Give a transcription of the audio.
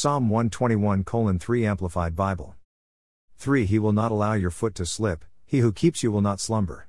Psalm 121 3 Amplified Bible. 3 He will not allow your foot to slip, he who keeps you will not slumber.